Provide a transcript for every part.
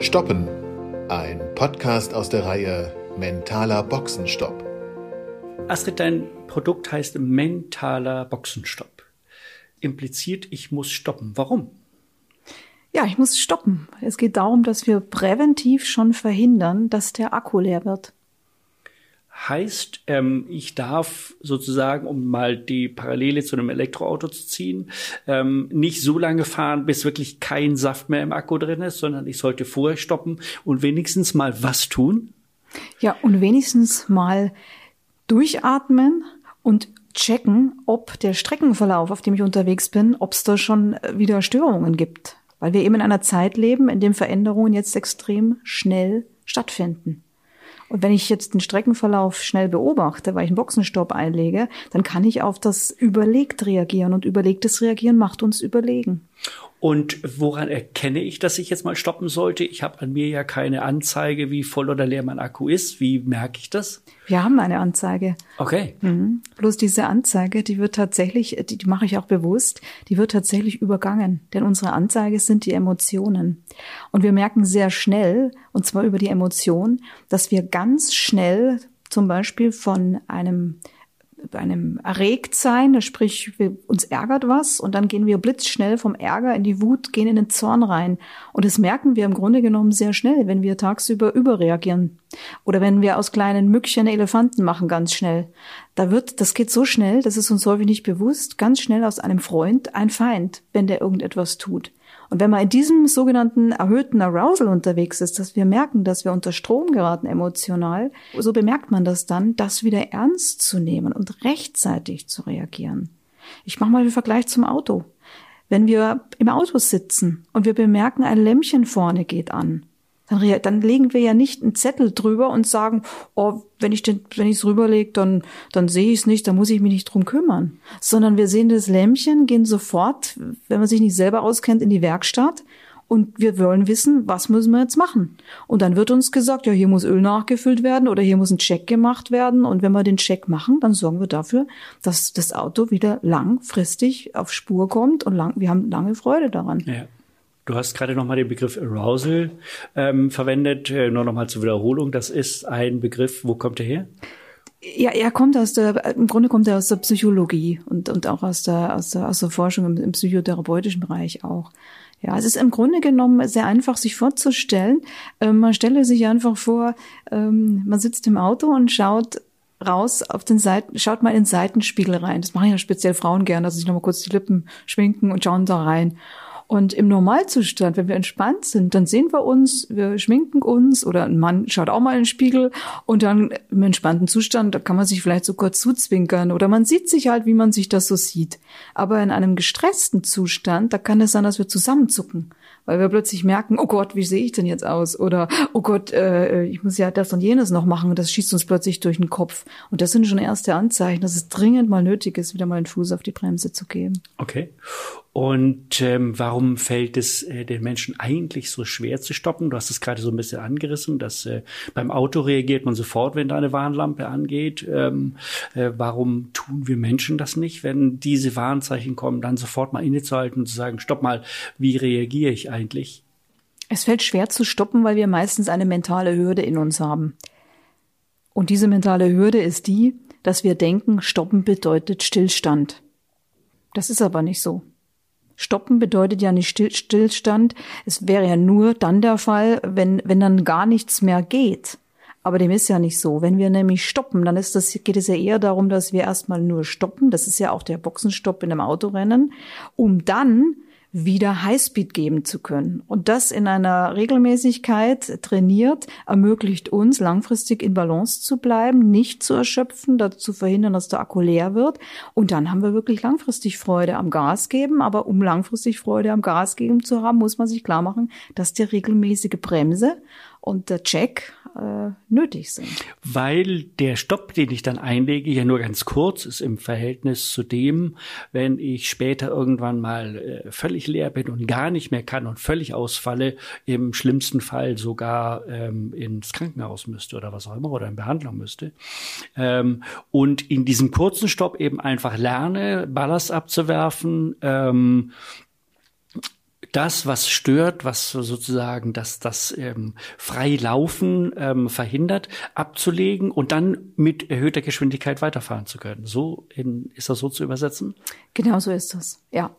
Stoppen, ein Podcast aus der Reihe Mentaler Boxenstopp. Astrid, dein Produkt heißt mentaler Boxenstopp. Impliziert, ich muss stoppen. Warum? Ja, ich muss stoppen. Es geht darum, dass wir präventiv schon verhindern, dass der Akku leer wird. Heißt, ähm, ich darf sozusagen, um mal die Parallele zu einem Elektroauto zu ziehen, ähm, nicht so lange fahren, bis wirklich kein Saft mehr im Akku drin ist, sondern ich sollte vorher stoppen und wenigstens mal was tun? Ja, und wenigstens mal durchatmen und checken, ob der Streckenverlauf, auf dem ich unterwegs bin, ob es da schon wieder Störungen gibt. Weil wir eben in einer Zeit leben, in dem Veränderungen jetzt extrem schnell stattfinden. Und wenn ich jetzt den Streckenverlauf schnell beobachte, weil ich einen Boxenstopp einlege, dann kann ich auf das überlegt reagieren. Und überlegtes Reagieren macht uns überlegen. Und woran erkenne ich, dass ich jetzt mal stoppen sollte? Ich habe an mir ja keine Anzeige, wie voll oder leer mein Akku ist. Wie merke ich das? Wir haben eine Anzeige. Okay. Mhm. Bloß diese Anzeige, die wird tatsächlich, die, die mache ich auch bewusst, die wird tatsächlich übergangen. Denn unsere Anzeige sind die Emotionen. Und wir merken sehr schnell, und zwar über die Emotion, dass wir ganz schnell zum Beispiel von einem einem Erregtsein, sprich wir, uns ärgert was und dann gehen wir blitzschnell vom Ärger in die Wut, gehen in den Zorn rein. Und das merken wir im Grunde genommen sehr schnell, wenn wir tagsüber überreagieren. Oder wenn wir aus kleinen Mückchen Elefanten machen, ganz schnell. Da wird, das geht so schnell, das ist uns häufig nicht bewusst, ganz schnell aus einem Freund ein Feind, wenn der irgendetwas tut. Und wenn man in diesem sogenannten erhöhten Arousal unterwegs ist, dass wir merken, dass wir unter Strom geraten emotional, so bemerkt man das dann, das wieder ernst zu nehmen und rechtzeitig zu reagieren. Ich mache mal den Vergleich zum Auto. Wenn wir im Auto sitzen und wir bemerken, ein Lämpchen vorne geht an, dann, dann legen wir ja nicht einen Zettel drüber und sagen, oh, wenn ich den, wenn ich es rüberlege, dann, dann sehe ich es nicht, dann muss ich mich nicht drum kümmern. Sondern wir sehen das Lämpchen, gehen sofort, wenn man sich nicht selber auskennt, in die Werkstatt und wir wollen wissen, was müssen wir jetzt machen? Und dann wird uns gesagt, ja, hier muss Öl nachgefüllt werden oder hier muss ein Check gemacht werden. Und wenn wir den Check machen, dann sorgen wir dafür, dass das Auto wieder langfristig auf Spur kommt und lang, wir haben lange Freude daran. Ja. Du hast gerade nochmal den Begriff Arousal ähm, verwendet. Äh, nur nochmal zur Wiederholung. Das ist ein Begriff, wo kommt er her? Ja, er kommt aus der, im Grunde kommt er aus der Psychologie und, und auch aus der, aus der, aus der Forschung im, im psychotherapeutischen Bereich auch. Ja, es ist im Grunde genommen sehr einfach, sich vorzustellen. Ähm, man stelle sich einfach vor, ähm, man sitzt im Auto und schaut raus auf den Seiten, schaut mal in den Seitenspiegel rein. Das machen ja speziell Frauen gerne, dass sie sich nochmal kurz die Lippen schminken und schauen da rein. Und im Normalzustand, wenn wir entspannt sind, dann sehen wir uns, wir schminken uns oder ein Mann schaut auch mal in den Spiegel und dann im entspannten Zustand, da kann man sich vielleicht so kurz zuzwinkern oder man sieht sich halt, wie man sich das so sieht. Aber in einem gestressten Zustand, da kann es sein, dass wir zusammenzucken weil wir plötzlich merken, oh Gott, wie sehe ich denn jetzt aus? Oder oh Gott, äh, ich muss ja das und jenes noch machen und das schießt uns plötzlich durch den Kopf. Und das sind schon erste Anzeichen, dass es dringend mal nötig ist, wieder mal einen Fuß auf die Bremse zu geben. Okay. Und ähm, warum fällt es äh, den Menschen eigentlich so schwer zu stoppen? Du hast es gerade so ein bisschen angerissen, dass äh, beim Auto reagiert man sofort, wenn da eine Warnlampe angeht. Ähm, äh, warum tun wir Menschen das nicht, wenn diese Warnzeichen kommen, dann sofort mal innezuhalten und zu sagen, stopp mal, wie reagiere ich eigentlich? Es fällt schwer zu stoppen, weil wir meistens eine mentale Hürde in uns haben. Und diese mentale Hürde ist die, dass wir denken, stoppen bedeutet Stillstand. Das ist aber nicht so. Stoppen bedeutet ja nicht Still Stillstand. Es wäre ja nur dann der Fall, wenn, wenn dann gar nichts mehr geht. Aber dem ist ja nicht so. Wenn wir nämlich stoppen, dann ist das, geht es ja eher darum, dass wir erstmal nur stoppen. Das ist ja auch der Boxenstopp in einem Autorennen, um dann wieder Highspeed geben zu können. Und das in einer Regelmäßigkeit trainiert, ermöglicht uns langfristig in Balance zu bleiben, nicht zu erschöpfen, dazu verhindern, dass der Akku leer wird. Und dann haben wir wirklich langfristig Freude am Gas geben. Aber um langfristig Freude am Gas geben zu haben, muss man sich klar machen, dass die regelmäßige Bremse und der Check äh, nötig sind. Weil der Stopp, den ich dann einlege, ja nur ganz kurz ist im Verhältnis zu dem, wenn ich später irgendwann mal äh, völlig leer bin und gar nicht mehr kann und völlig ausfalle, im schlimmsten Fall sogar ähm, ins Krankenhaus müsste oder was auch immer oder in Behandlung müsste. Ähm, und in diesem kurzen Stopp eben einfach lerne, Ballast abzuwerfen, ähm, das, was stört, was sozusagen das, das ähm, Freilaufen ähm, verhindert, abzulegen und dann mit erhöhter Geschwindigkeit weiterfahren zu können. So in, ist das so zu übersetzen? Genau so ist das, ja.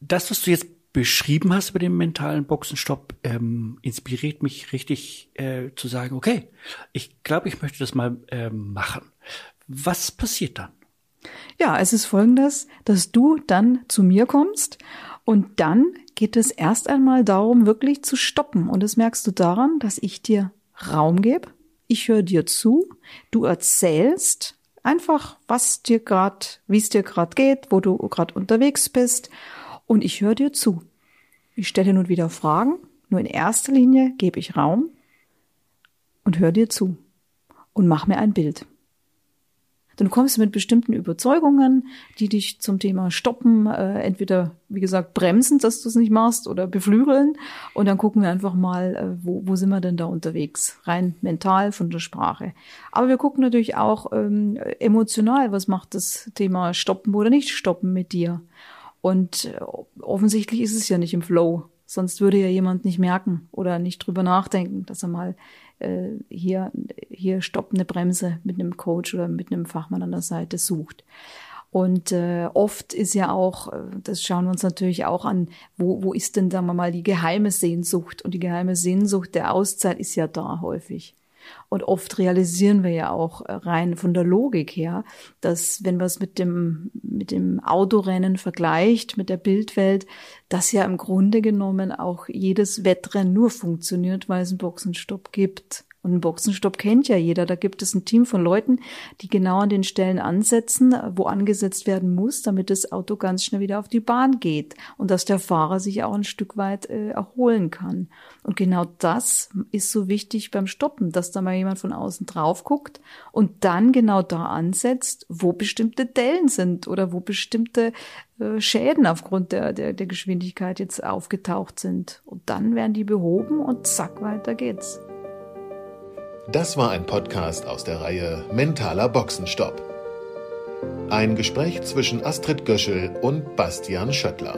Das, was du jetzt beschrieben hast über den mentalen Boxenstopp, ähm, inspiriert mich richtig äh, zu sagen, okay, ich glaube, ich möchte das mal ähm, machen. Was passiert dann? Ja, es ist folgendes, dass du dann zu mir kommst und dann geht es erst einmal darum, wirklich zu stoppen. Und das merkst du daran, dass ich dir Raum gebe. Ich höre dir zu. Du erzählst einfach, was dir gerade, wie es dir gerade geht, wo du gerade unterwegs bist. Und ich höre dir zu. Ich stelle nun wieder Fragen. Nur in erster Linie gebe ich Raum und höre dir zu und mach mir ein Bild. Dann kommst du mit bestimmten Überzeugungen, die dich zum Thema stoppen, äh, entweder, wie gesagt, bremsen, dass du es nicht machst, oder beflügeln. Und dann gucken wir einfach mal, äh, wo, wo sind wir denn da unterwegs, rein mental von der Sprache. Aber wir gucken natürlich auch ähm, emotional, was macht das Thema stoppen oder nicht stoppen mit dir. Und äh, offensichtlich ist es ja nicht im Flow. Sonst würde ja jemand nicht merken oder nicht drüber nachdenken, dass er mal äh, hier, hier stoppende Bremse mit einem Coach oder mit einem Fachmann an der Seite sucht. Und äh, oft ist ja auch, äh, das schauen wir uns natürlich auch an, wo, wo ist denn, sagen wir mal, die geheime Sehnsucht? Und die geheime Sehnsucht der Auszeit ist ja da häufig. Und oft realisieren wir ja auch äh, rein von der Logik her, dass wenn man es mit dem, mit dem Autorennen vergleicht, mit der Bildwelt, dass ja im Grunde genommen auch jedes Wettrennen nur funktioniert, weil es einen Boxenstopp gibt. Und einen Boxenstopp kennt ja jeder. Da gibt es ein Team von Leuten, die genau an den Stellen ansetzen, wo angesetzt werden muss, damit das Auto ganz schnell wieder auf die Bahn geht und dass der Fahrer sich auch ein Stück weit äh, erholen kann. Und genau das ist so wichtig beim Stoppen, dass da mal jemand von außen drauf guckt und dann genau da ansetzt, wo bestimmte Dellen sind oder wo bestimmte äh, Schäden aufgrund der, der, der Geschwindigkeit jetzt aufgetaucht sind. Und dann werden die behoben und zack, weiter geht's. Das war ein Podcast aus der Reihe Mentaler Boxenstopp. Ein Gespräch zwischen Astrid Göschel und Bastian Schöttler.